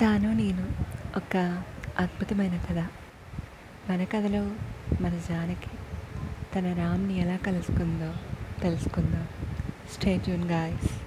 తాను నేను ఒక అద్భుతమైన కథ. మన కథలో మన జానకి తన రామ్ని ఎలా కలుసుకుందో తెలుసుకుందాం. Stay tune guys